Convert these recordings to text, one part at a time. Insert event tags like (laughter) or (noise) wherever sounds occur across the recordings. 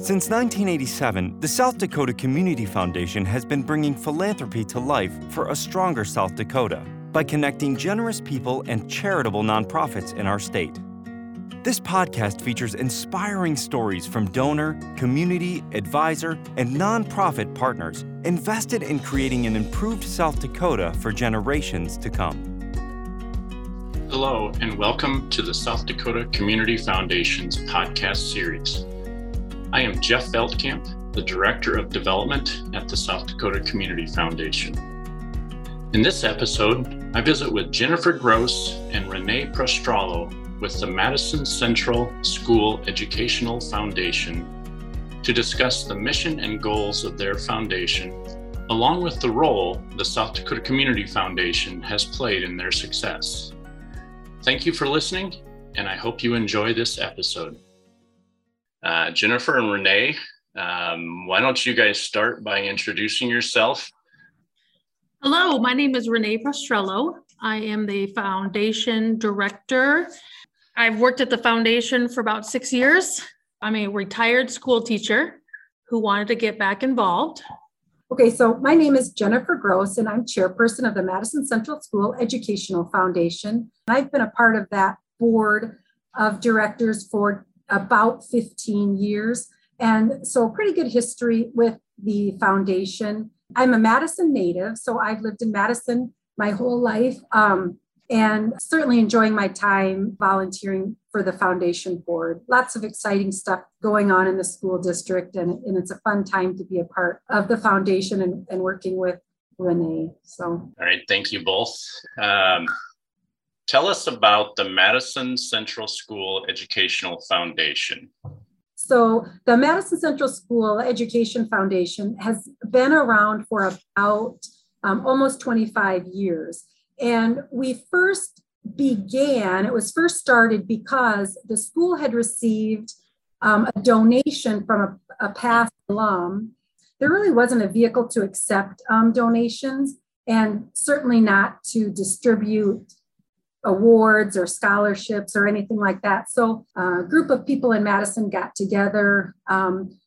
Since 1987, the South Dakota Community Foundation has been bringing philanthropy to life for a stronger South Dakota by connecting generous people and charitable nonprofits in our state. This podcast features inspiring stories from donor, community, advisor, and nonprofit partners invested in creating an improved South Dakota for generations to come. Hello, and welcome to the South Dakota Community Foundation's podcast series. I am Jeff Veldkamp, the Director of Development at the South Dakota Community Foundation. In this episode, I visit with Jennifer Gross and Renae Prostrollo with the Madison Central School Educational Foundation to discuss the mission and goals of their foundation, along with the role the South Dakota Community Foundation has played in their success. Thank you for listening, and I hope you enjoy this episode. Uh, Jennifer and Renae, um, why don't you guys start by introducing yourself? Hello, my name is Renae Prostrollo. I am the foundation director. I've worked at the foundation for about six years. I'm a retired school teacher who wanted to get back involved. Okay, so my name is Jennifer Gross, and I'm chairperson of the Madison Central School Educational Foundation. I've been a part of that board of directors for about 15 years. And so, pretty good history with the foundation. I'm a Madison native, so I've lived in Madison my whole life um, and certainly enjoying my time volunteering for the foundation board. Lots of exciting stuff going on in the school district, and, and it's a fun time to be a part of the foundation and, and working with Renae. So, all right, thank you both. Um, Tell us about the Madison Central School Educational Foundation. So, the Madison Central School Education Foundation has been around for about um, almost 25 years. And we first began, it was first started because the school had received um, a donation from a, a, past alum. There really wasn't a vehicle to accept um, donations and certainly not to distribute awards or scholarships or anything like that. So a group of people in Madison got together. Um,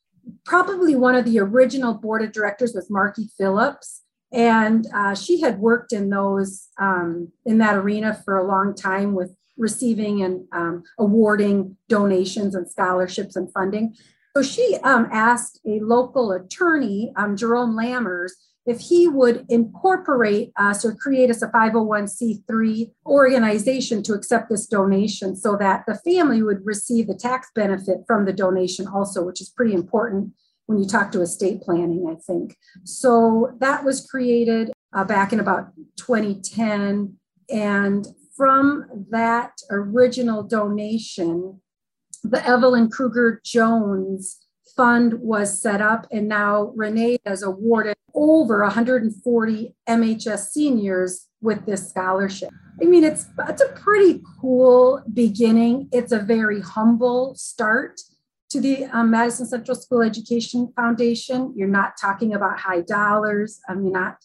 probably one of the original board of directors was Marky Phillips. And uh, she had worked in those um, in that arena for a long time with receiving and um, awarding donations and scholarships and funding. So she um, asked a local attorney, um, Jerome Lammers, if he would incorporate us or create us a 501c3 organization to accept this donation so that the family would receive the tax benefit from the donation also, which is pretty important when you talk to estate planning, I think. So that was created uh, back in about 2010. And from that original donation, the Evelyn Kruger Jones fund was set up, and now Renae has awarded over 140 MHS seniors with this scholarship. I mean, it's it's a pretty cool beginning. It's a very humble start to the um, Madison Central School Education Foundation. You're not talking about high dollars. I'm not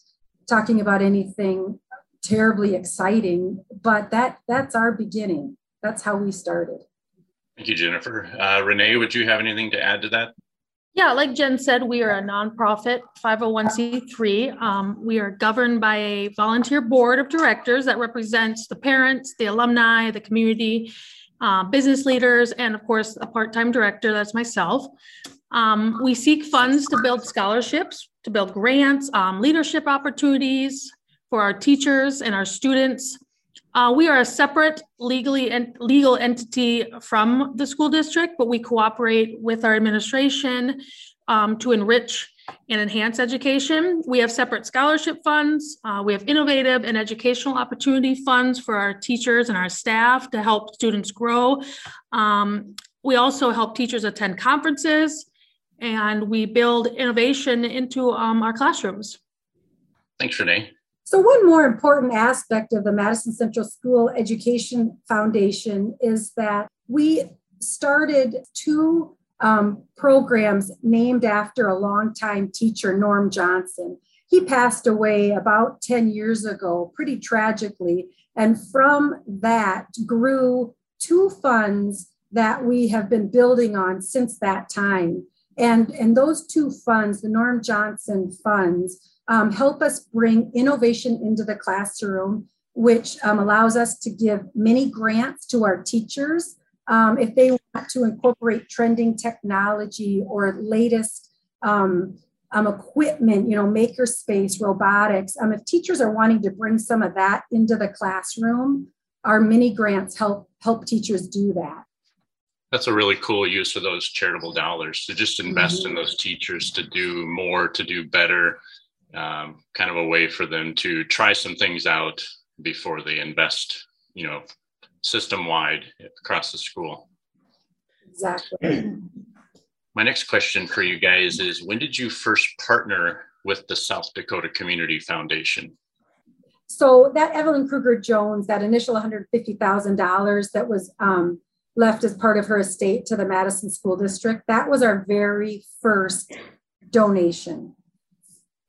talking about anything terribly exciting, but that that's our beginning. That's how we started. Thank you, Jennifer. Uh, Renae, would you have anything to add to that? Yeah, like Jen said, we are a nonprofit 501c3. Um, we are governed by a volunteer board of directors that represents the parents, the alumni, the community, uh, business leaders, and of course, a part time director that's myself. Um, we seek funds to build scholarships, to build grants, um, leadership opportunities for our teachers and our students. Uh, we are a separate legally and legal entity from the school district, but we cooperate with our administration um, to enrich and enhance education. We have separate scholarship funds. Uh, we have innovative and educational opportunity funds for our teachers and our staff to help students grow. Um, we also help teachers attend conferences and we build innovation into um, our classrooms. Thanks, Renae. So, one more important aspect of the Madison Central School Education Foundation is that we started two um, programs named after a longtime teacher, Norm Johnson. He passed away about 10 years ago, pretty tragically. And from that grew two funds that we have been building on since that time. And, and those two funds, the Norm Johnson funds, um, help us bring innovation into the classroom, which um, allows us to give many grants to our teachers um, if they want to incorporate trending technology or latest um, um, equipment, you know, makerspace, robotics. Um, if teachers are wanting to bring some of that into the classroom, our mini grants help help teachers do that. That's a really cool use of those charitable dollars to just invest mm-hmm. in those teachers to do more, to do better, um, kind of a way for them to try some things out before they invest, you know, system wide across the school. Exactly. (clears throat) My next question for you guys is when did you first partner with the South Dakota Community Foundation? So that Evelyn Kruger Jones, that initial $150,000 that was um, left as part of her estate to the Madison School District, that was our very first donation.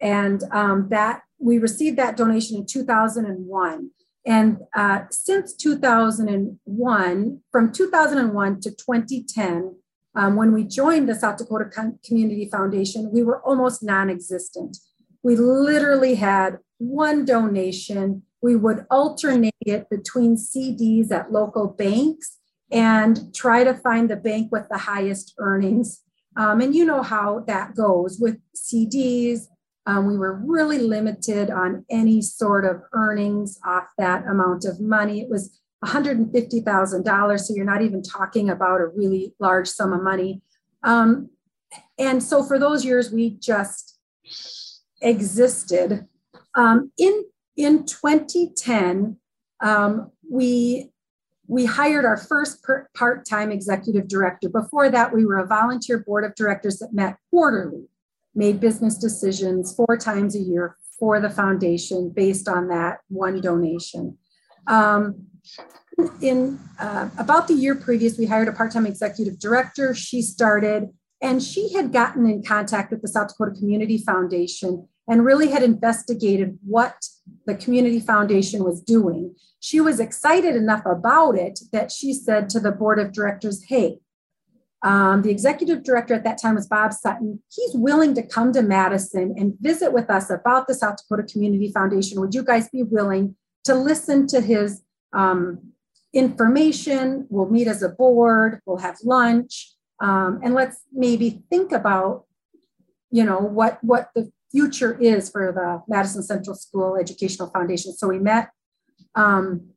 And um, that we received that donation in 2001. And uh, since 2001, from 2001 to 2010, um, when we joined the South Dakota Community Foundation, we were almost non existent. We literally had one donation. We would alternate it between CDs at local banks and try to find the bank with the highest earnings. Um, and you know how that goes with CDs. Um, we were really limited on any sort of earnings off that amount of money. It was $150,000. So you're not even talking about a really large sum of money. Um, and so for those years, we just existed. Um, in, in 2010, um, we, we hired our first part time executive director. Before that, we were a volunteer board of directors that met quarterly, made business decisions four times a year for the foundation based on that one donation. Um, in uh, about the year previous, we hired a part-time executive director. She started, and she had gotten in contact with the South Dakota Community Foundation and really had investigated what the Community Foundation was doing. She was excited enough about it that she said to the board of directors, "Hey." Um, the executive director at that time was Bob Sutton. He's willing to come to Madison and visit with us about the South Dakota Community Foundation. Would you guys be willing to listen to his um, information. We'll meet as a board, we'll have lunch, um, and let's maybe think about, you know, what, what the future is for the Madison Central School Educational Foundation. So we met, um,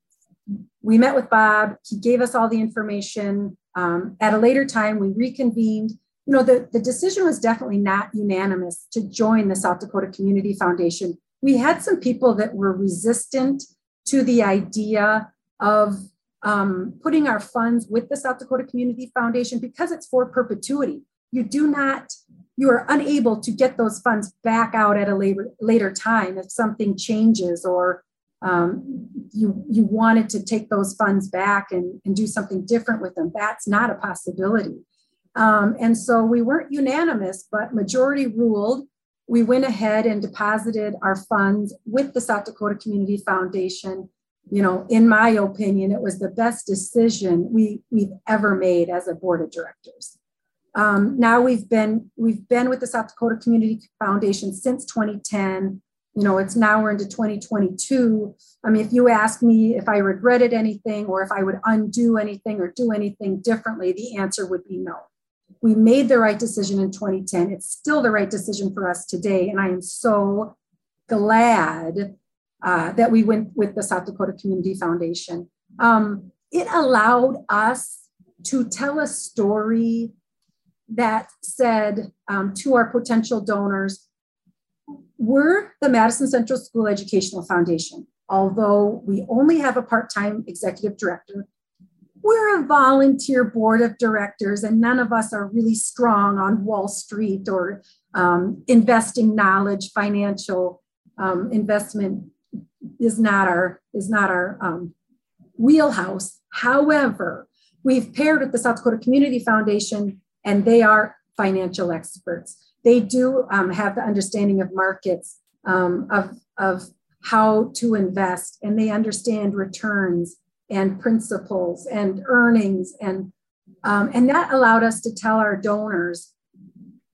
we met with Bob. He gave us all the information. Um, at a later time, we reconvened. You know, the, the decision was definitely not unanimous to join the South Dakota Community Foundation. We had some people that were resistant to the idea of um, putting our funds with the South Dakota Community Foundation because it's for perpetuity. You do not, you are unable to get those funds back out at a later, later time if something changes or um, you, you wanted to take those funds back and, and do something different with them. That's not a possibility. Um, and so we weren't unanimous, but majority ruled. We went ahead and deposited our funds with the South Dakota Community Foundation you know, in my opinion, it was the best decision we, we've ever made as a board of directors. Um, now we've been we've been with the South Dakota Community Foundation since 2010. You know, it's now we're into 2022. I mean, if you ask me if I regretted anything or if I would undo anything or do anything differently, the answer would be no. We made the right decision in 2010. It's still the right decision for us today. And I am so glad uh, that we went with the South Dakota Community Foundation. Um, it allowed us to tell a story that said um, to our potential donors, we're the Madison Central School Educational Foundation. Although we only have a part time executive director, we're a volunteer board of directors, and none of us are really strong on Wall Street or um, investing knowledge, financial um, investment is not our is not our um, wheelhouse. However, we've paired with the South Dakota Community Foundation, and they are financial experts. They do um, have the understanding of markets, um, of of how to invest, and they understand returns and principles and earnings, and um, and that allowed us to tell our donors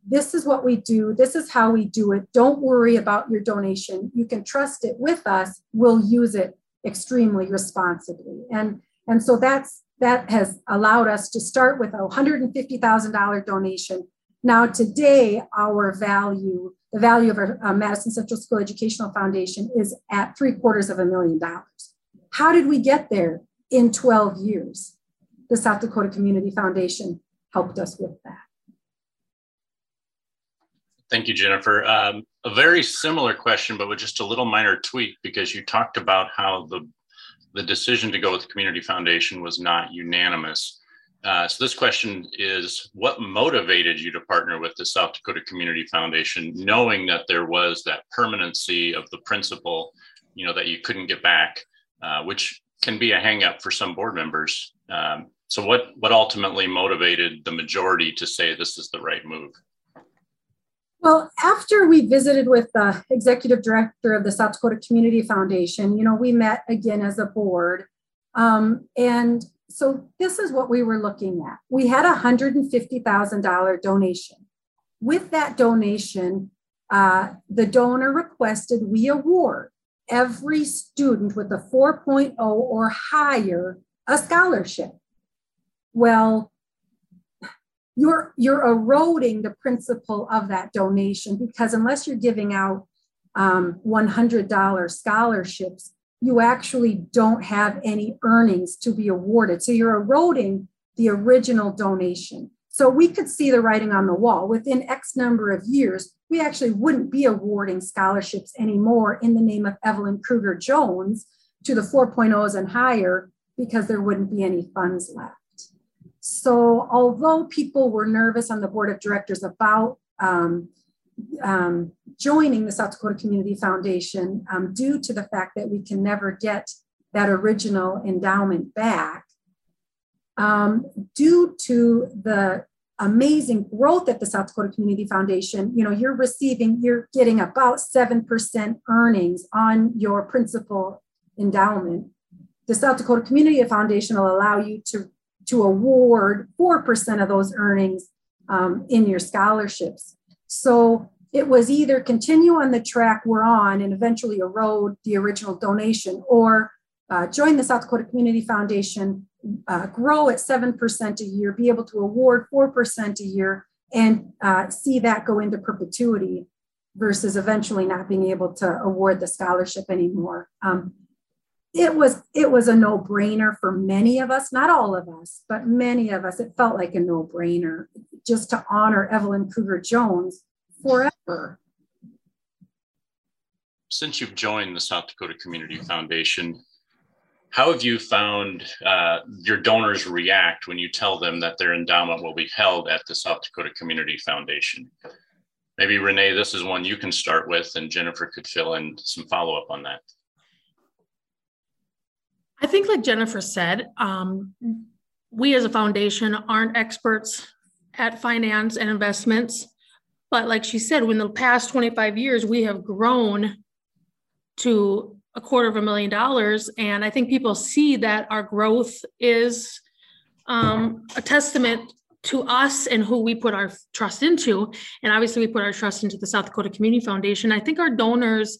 this is what we do. This is how we do it. Don't worry about your donation. You can trust it with us. We'll use it extremely responsibly. And, and so that's that has allowed us to start with a $150,000 donation. Now, today, our value, the value of our uh, Madison Central School Educational Foundation is at three quarters of a million dollars. How did we get there in 12 years? The South Dakota Community Foundation helped us with that. Thank you, Jennifer. Um, a very similar question, but with just a little minor tweak, because you talked about how the the decision to go with the community foundation was not unanimous. Uh, so this question is, what motivated you to partner with the South Dakota Community Foundation, knowing that there was that permanency of the principal, you know, that you couldn't get back, uh, which can be a hangup for some board members. Um, so what what ultimately motivated the majority to say this is the right move? Well, after we visited with the executive director of the South Dakota Community Foundation, you know, we met again as a board. Um, and so this is what we were looking at. We had a $150,000 donation. With that donation, uh, the donor requested we award every student with a 4.0 or higher a scholarship. Well, you're you're eroding the principle of that donation because unless you're giving out um, $100 scholarships you actually don't have any earnings to be awarded. So you're eroding the original donation. So we could see the writing on the wall. Within x number of years we actually wouldn't be awarding scholarships anymore in the name of evelyn kruger jones to the 4.0s and higher because there wouldn't be any funds left. So, although people were nervous on the board of directors about um, um, joining the South Dakota Community Foundation um, due to the fact that we can never get that original endowment back, um, due to the amazing growth at the South Dakota Community Foundation, you know, you're receiving, you're getting about 7% earnings on your principal endowment. The South Dakota Community Foundation will allow you to to award 4% of those earnings um, in your scholarships. So it was either continue on the track we're on and eventually erode the original donation or uh, join the South Dakota Community Foundation, uh, grow at 7% a year, be able to award 4% a year, and uh, see that go into perpetuity versus eventually not being able to award the scholarship anymore. Um, it was it was a no-brainer for many of us not all of us but many of us. It felt like a no-brainer just to honor evelyn kruger jones forever. Since you've joined the south dakota community foundation how have you found uh, your donors react when you tell them that their endowment will be held at the south dakota community foundation? Maybe renae this is one you can start with and jennifer could fill in some follow-up on that I think, like Jennifer said, um, we as a foundation aren't experts at finance and investments. But like she said, in the past 25 years, we have grown to a quarter of a million dollars. And I think people see that our growth is um, a testament to us and who we put our trust into. And obviously, we put our trust into the South Dakota Community Foundation. I think our donors,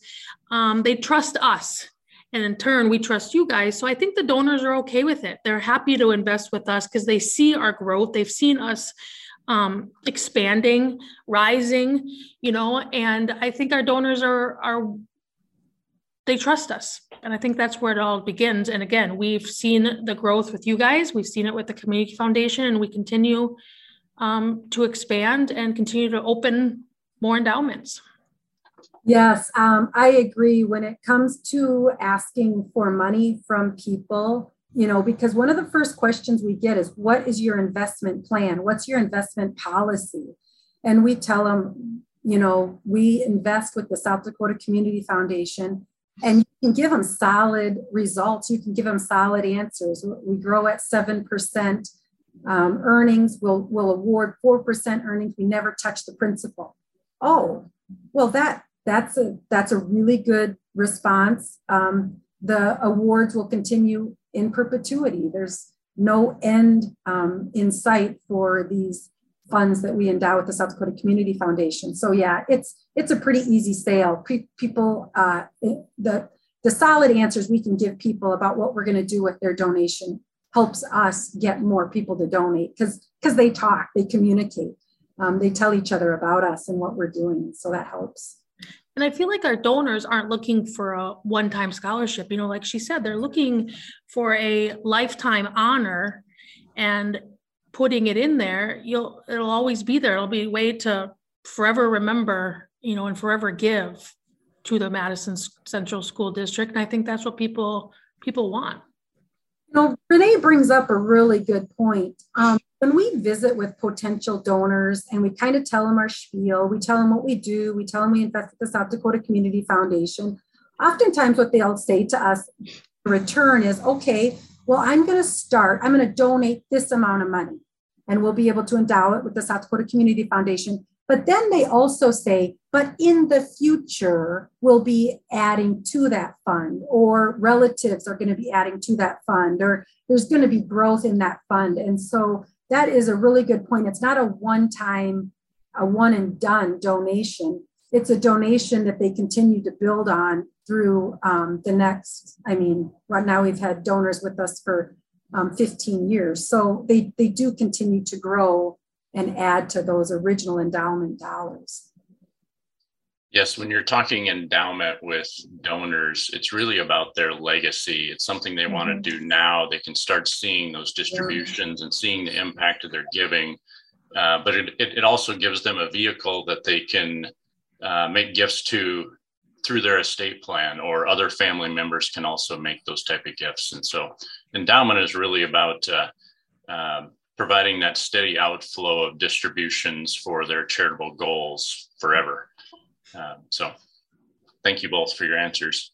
um, they trust us and in turn, we trust you guys. So I think the donors are okay with it. They're happy to invest with us because they see our growth. They've seen us um, expanding, rising, you know, and I think our donors are are they trust us. And I think that's where it all begins. And again, we've seen the growth with you guys. We've seen it with the Community Foundation, and we continue um, to expand and continue to open more endowments. Yes, um, I agree. When it comes to asking for money from people, you know, because one of the first questions we get is, What is your investment plan? What's your investment policy? And we tell them, you know, we invest with the South Dakota Community Foundation, and you can give them solid results. You can give them solid answers. We grow at 7% um, earnings, we'll, we'll award 4% earnings. We never touch the principal. Oh, well, that that's a that's a really good response. Um, the awards will continue in perpetuity. There's no end um, in sight for these funds that we endow with the South Dakota Community Foundation. So yeah, it's it's a pretty easy sale. people, uh, the the solid answers we can give people about what we're going to do with their donation helps us get more people to donate because because they talk, they communicate, um, they tell each other about us and what we're doing. So that helps. And I feel like our donors aren't looking for a one time scholarship. You know, like she said, they're looking for a lifetime honor and putting it in there. You'll, it'll always be there. It'll be a way to forever remember, you know, and forever give to the Madison Central School District. And I think that's what people, people want. You know, Renae brings up a really good point. Um, when we visit with potential donors and we kind of tell them our spiel, we tell them what we do, we tell them we invest at the South Dakota Community Foundation. Oftentimes, what they'll say to us in return is, okay, well, I'm going to start, I'm going to donate this amount of money and we'll be able to endow it with the South Dakota Community Foundation. But then they also say, but in the future, we'll be adding to that fund, or relatives are going to be adding to that fund, or there's going to be growth in that fund. And so that is a really good point. It's not a one time, a one and done donation. It's a donation that they continue to build on through um, the next. I mean, right now we've had donors with us for um, 15 years. So they, they do continue to grow and add to those original endowment dollars. Yes, when you're talking endowment with donors, it's really about their legacy. It's something they mm-hmm. want to do now. They can start seeing those distributions yeah. and seeing the impact of their giving. Uh, but it, it, it, also gives them a vehicle that they can uh, make gifts to through their estate plan, or other family members can also make those type of gifts. And so, endowment is really about uh, uh providing that steady outflow of distributions for their charitable goals forever. Um, so thank you both for your answers.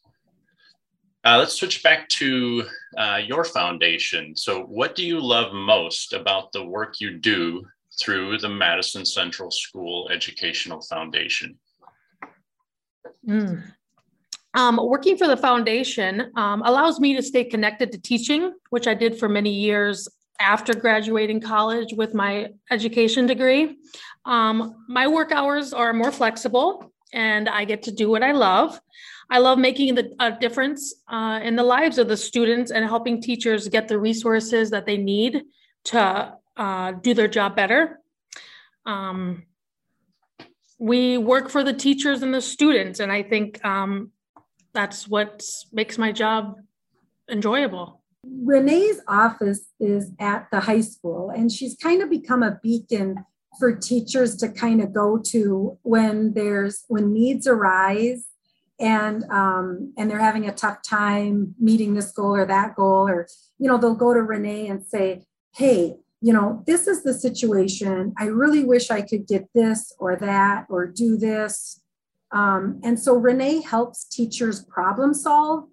Uh, let's switch back to uh, your foundation. So, what do you love most about the work you do through the Madison Central School Educational Foundation? Mm. Um, working for the foundation um, allows me to stay connected to teaching, which I did for many years after graduating college with my education degree. Um, my work hours are more flexible and I get to do what I love. I love making the, a difference uh, in the lives of the students and helping teachers get the resources that they need to uh, do their job better. Um, we work for the teachers and the students, and I think um, that's what makes my job enjoyable. Renae's office is at the high school, and she's kind of become a beacon for teachers to kind of go to when there's when needs arise and um, and they're having a tough time meeting this goal or that goal or you know they'll go to renae and say hey you know this is the situation. I really wish i could get this or that or do this. Um, and so renae helps teachers problem solve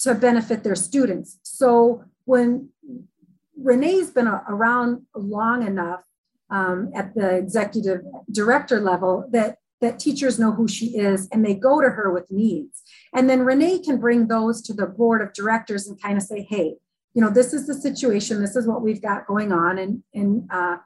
to benefit their students. So when renae's been around long enough um, at the executive director level that that teachers know who she is and they go to her with needs. And then renae can bring those to the board of directors and kind of say hey you know this is the situation this is what we've got going on and and uh,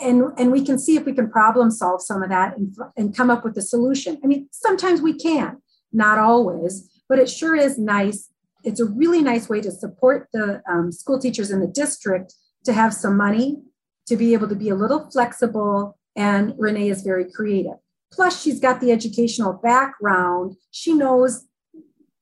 and and we can see if we can problem solve some of that and, and come up with a solution. I mean sometimes we can not always but it sure is nice. It's a really nice way to support the um, school teachers in the district to have some money to be able to be a little flexible. And Renae is very creative. Plus, she's got the educational background. She knows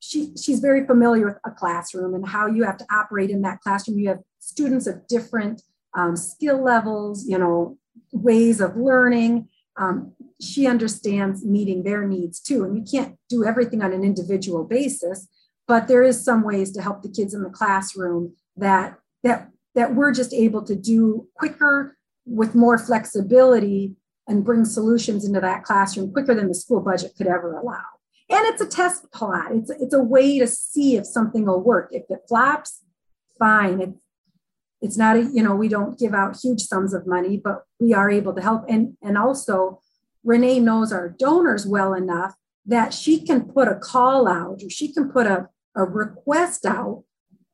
she, she's very familiar with a classroom and how you have to operate in that classroom. You have students of different um, skill levels, you know, ways of learning. Um, she understands meeting their needs too. And you can't do everything on an individual basis, but there is some ways to help the kids in the classroom that that that we're just able to do quicker with more flexibility and bring solutions into that classroom quicker than the school budget could ever allow. And it's a test plot. It's, it's a way to see if something will work. If it flops, fine. It, it's not a, you know, we don't give out huge sums of money, but we are able to help. And, and also, Renae knows our donors well enough that she can put a call out or she can put a, a request out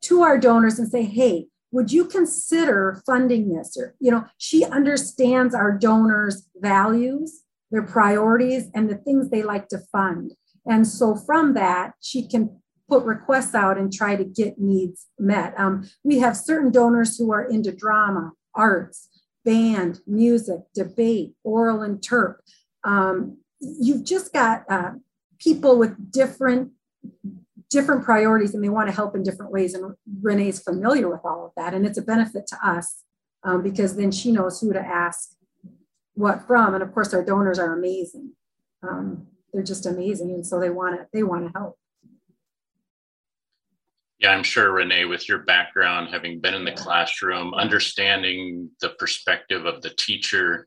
to our donors and say, hey, would you consider funding this? Or, you know, she understands our donors' values, their priorities, and the things they like to fund. And so from that, she can put requests out and try to get needs met. Um, we have certain donors who are into drama, arts, band, music, debate, oral interp. Um, you've just got uh, people with different different priorities and they want to help in different ways. And Renae's familiar with all of that, and it's a benefit to us um, because then she knows who to ask what from. And of course, our donors are amazing. Um, they're just amazing, and so they want to they want to help. Yeah, I'm sure, Renae, with your background, having been in the classroom, understanding the perspective of the teacher,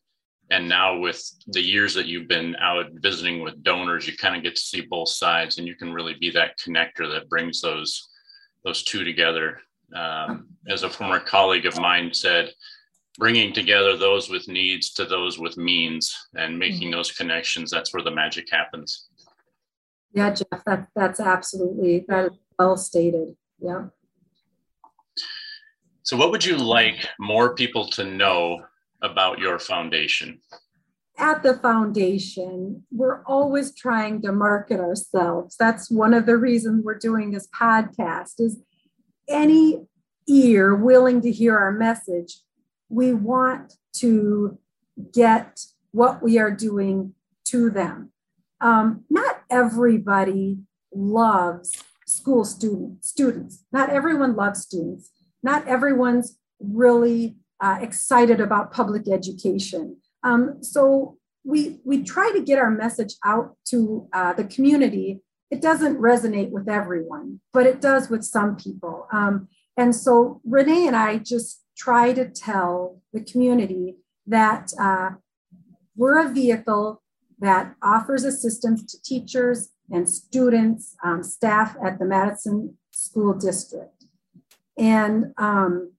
and now with the years that you've been out visiting with donors, you kind of get to see both sides, and you can really be that connector that brings those those two together. Um, as a former colleague of mine said, bringing together those with needs to those with means, and making mm-hmm. those connections. That's where the magic happens. Yeah, Jeff, that, that's absolutely that well stated. Yeah. So, what would you like more people to know about your foundation? At the foundation, we're always trying to market ourselves. That's one of the reasons we're doing this podcast is any ear willing to hear our message, we want to get what we are doing to them. Um, not everybody loves school student, students. Not everyone loves students. Not everyone's really uh, excited about public education. Um, so we, we try to get our message out to uh, the community. It doesn't resonate with everyone, but it does with some people. Um, and so Renae and I just try to tell the community that uh, we're a vehicle that offers assistance to teachers and students, um, staff at the Madison School District. And um,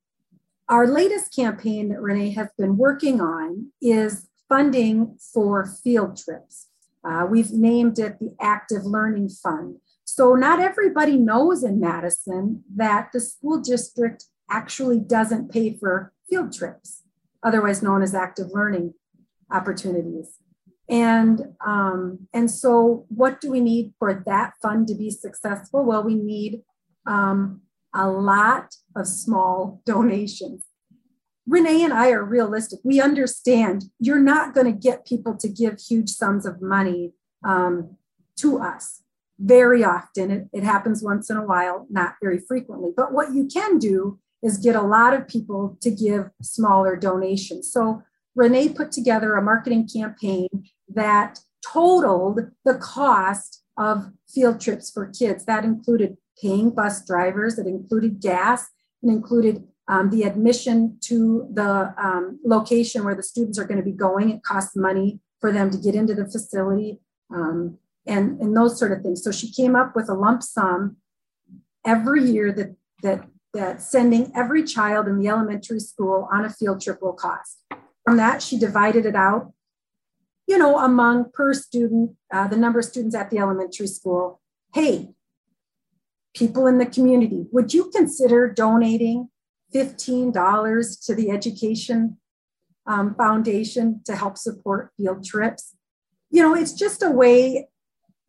our latest campaign that Renae has been working on is funding for field trips. Uh, we've named it the Active Learning Fund. So, not everybody knows in Madison that the school district actually doesn't pay for field trips, otherwise known as active learning opportunities. And, um, and so, what do we need for that fund to be successful? Well, we need um, a lot of small donations. Renae and I are realistic. We understand you're not going to get people to give huge sums of money um, to us very often. It, it happens once in a while, not very frequently. But what you can do is get a lot of people to give smaller donations. So Renae put together a marketing campaign that totaled the cost of field trips for kids. That included paying bus drivers, it included gas, it included um, the admission to the um, location where the students are going to be going. It costs money for them to get into the facility um, and, and those sort of things. So she came up with a lump sum every year that, that, that sending every child in the elementary school on a field trip will cost. From that, she divided it out you know, among per student, uh, the number of students at the elementary school, hey, people in the community, would you consider donating $15 to the Education um, Foundation to help support field trips? You know, it's just a way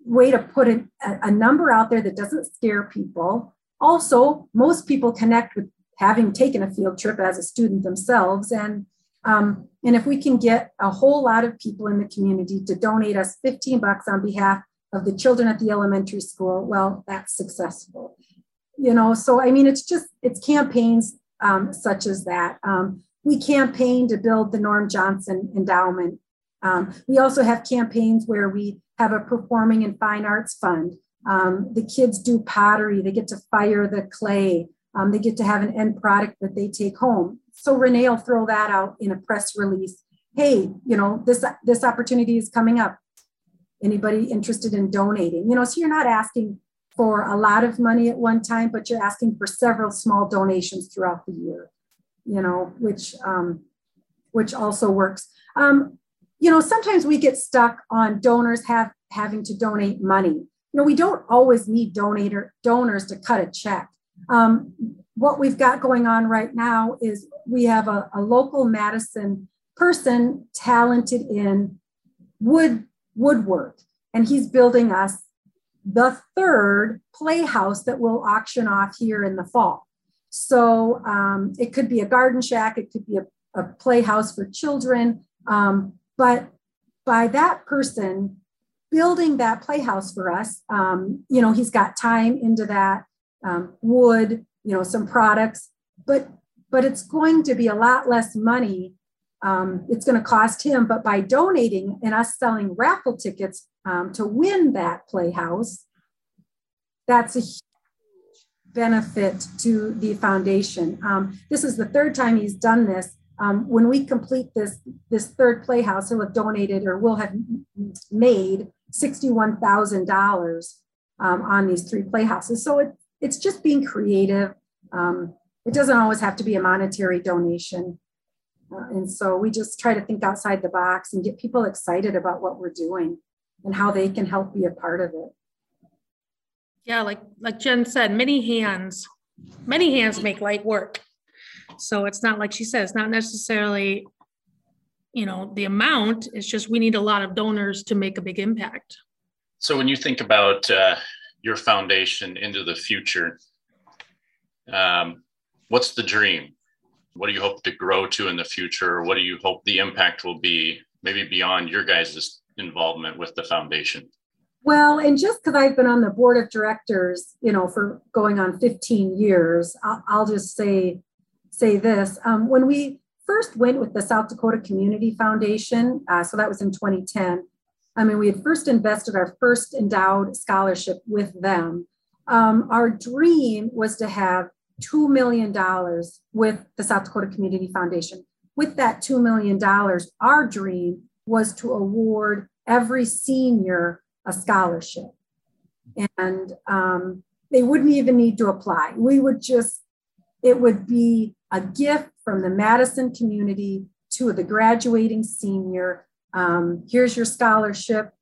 way to put a, a number out there that doesn't scare people. Also, most people connect with having taken a field trip as a student themselves, and um, and if we can get a whole lot of people in the community to donate us 15 bucks on behalf of the children at the elementary school, well, that's successful. You know, so I mean, it's just, it's campaigns um, such as that. Um, we campaign to build the Norm Johnson Endowment. Um, we also have campaigns where we have a performing and fine arts fund. Um, the kids do pottery, they get to fire the clay, um, they get to have an end product that they take home so Renae will throw that out in a press release. Hey, you know, this this opportunity is coming up. Anybody interested in donating? You know, so you're not asking for a lot of money at one time, but you're asking for several small donations throughout the year. You know, which um, which also works. Um, you know, sometimes we get stuck on donors have having to donate money. You know, we don't always need donator donors to cut a check. Um, what we've got going on right now is we have a, a local Madison person talented in wood woodwork, and he's building us the third playhouse that we'll auction off here in the fall. So um, it could be a garden shack, it could be a, a playhouse for children, um, but by that person building that playhouse for us, um, you know, he's got time into that um, wood, you know, some products, but but it's going to be a lot less money. Um, it's going to cost him, but by donating and us selling raffle tickets um, to win that playhouse, that's a benefit to the foundation. Um, this is the third time he's done this. Um, when we complete this this third playhouse, he'll have donated or will have made sixty-one thousand um, dollars on these three playhouses. So it, it's just being creative. Um, it doesn't always have to be a monetary donation. Uh, and so we just try to think outside the box and get people excited about what we're doing and how they can help be a part of it. Yeah, like like Jen said, many hands, many hands make light work. So it's not like she said, it's not necessarily, you know, the amount. It's just we need a lot of donors to make a big impact. So when you think about uh, your foundation into the future, um, what's the dream? What do you hope to grow to in the future? What do you hope the impact will be, maybe beyond your guys' involvement with the foundation? Well, and just because I've been on the board of directors, you know, for going on 15 years, I'll, I'll just say say this. Um, when we first went with the South Dakota Community Foundation, uh, so that was in 2010. I mean, we had first invested our first endowed scholarship with them. Um, our dream was to have $2 million with the South Dakota Community Foundation. With that $2 million, our dream was to award every senior a scholarship. And um, they wouldn't even need to apply. We would just, it would be a gift from the Madison community to the graduating senior. Um, here's your scholarship.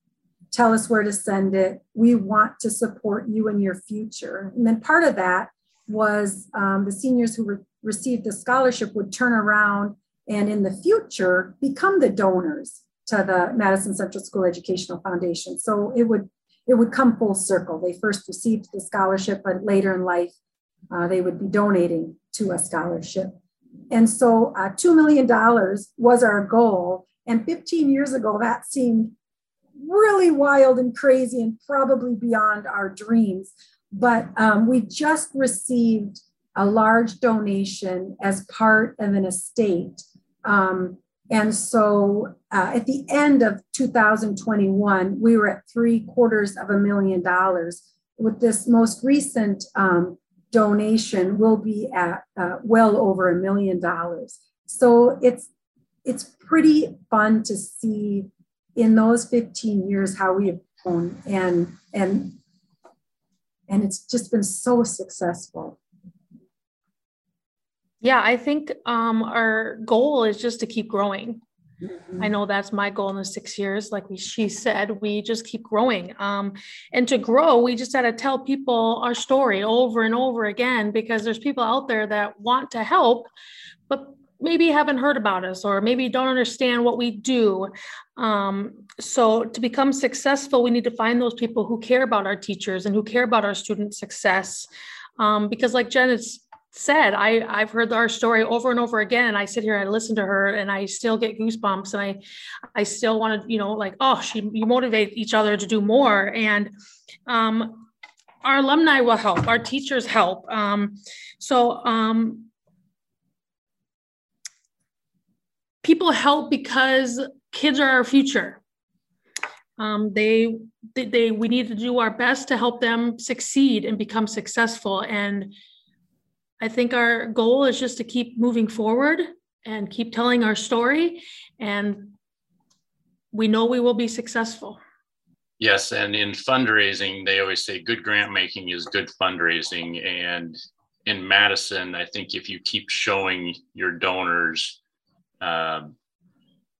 Tell us where to send it. We want to support you in your future. And then part of that was um, the seniors who re- received the scholarship would turn around and in the future become the donors to the Madison Central School Educational Foundation. So it would it would come full circle. They first received the scholarship, but later in life, uh, they would be donating to a scholarship. And so uh, $2 million was our goal. And 15 years ago, that seemed really wild and crazy and probably beyond our dreams. But um, we just received a large donation as part of an estate um, and so uh, at the end of 2021, we were at three quarters of a million dollars. With this most recent um, donation, we'll be at uh, well over a million dollars. So it's it's pretty fun to see in those 15 years how we have grown and and and it's just been so successful. Yeah, I think um, our goal is just to keep growing. Mm-hmm. I know that's my goal in the six years. Like we, she said, we just keep growing. Um, and to grow, we just got to tell people our story over and over again because there's people out there that want to help, but maybe haven't heard about us or maybe don't understand what we do. Um, so to become successful, we need to find those people who care about our teachers and who care about our student success. Um, because like Jen has said i i've heard our story over and over again i sit here and i listen to her and i still get goosebumps and i i still want to you know like oh she you motivate each other to do more and um our alumni will help our teachers help um so um people help because kids are our future um, they, they, they, we need to do our best to help them succeed and become successful. And I think our goal is just to keep moving forward and keep telling our story. And we know we will be successful. Yes. And in fundraising, they always say good grant making is good fundraising. And in Madison, I think if you keep showing your donors um,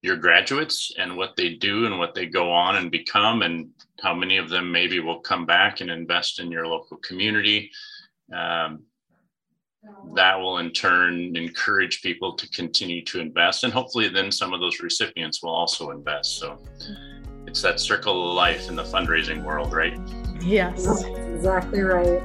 your graduates and what they do and what they go on and become, and how many of them maybe will come back and invest in your local community. Um, that will in turn encourage people to continue to invest. And hopefully, then some of those recipients will also invest. So it's that circle of life in the fundraising world, right? Yes. exactly right.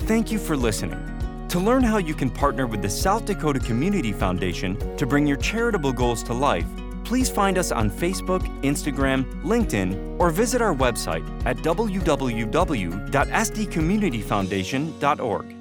Thank you for listening. To learn how you can partner with the South Dakota Community Foundation to bring your charitable goals to life, please find us on Facebook, Instagram, LinkedIn, or visit our website at www.sdcommunityfoundation.org.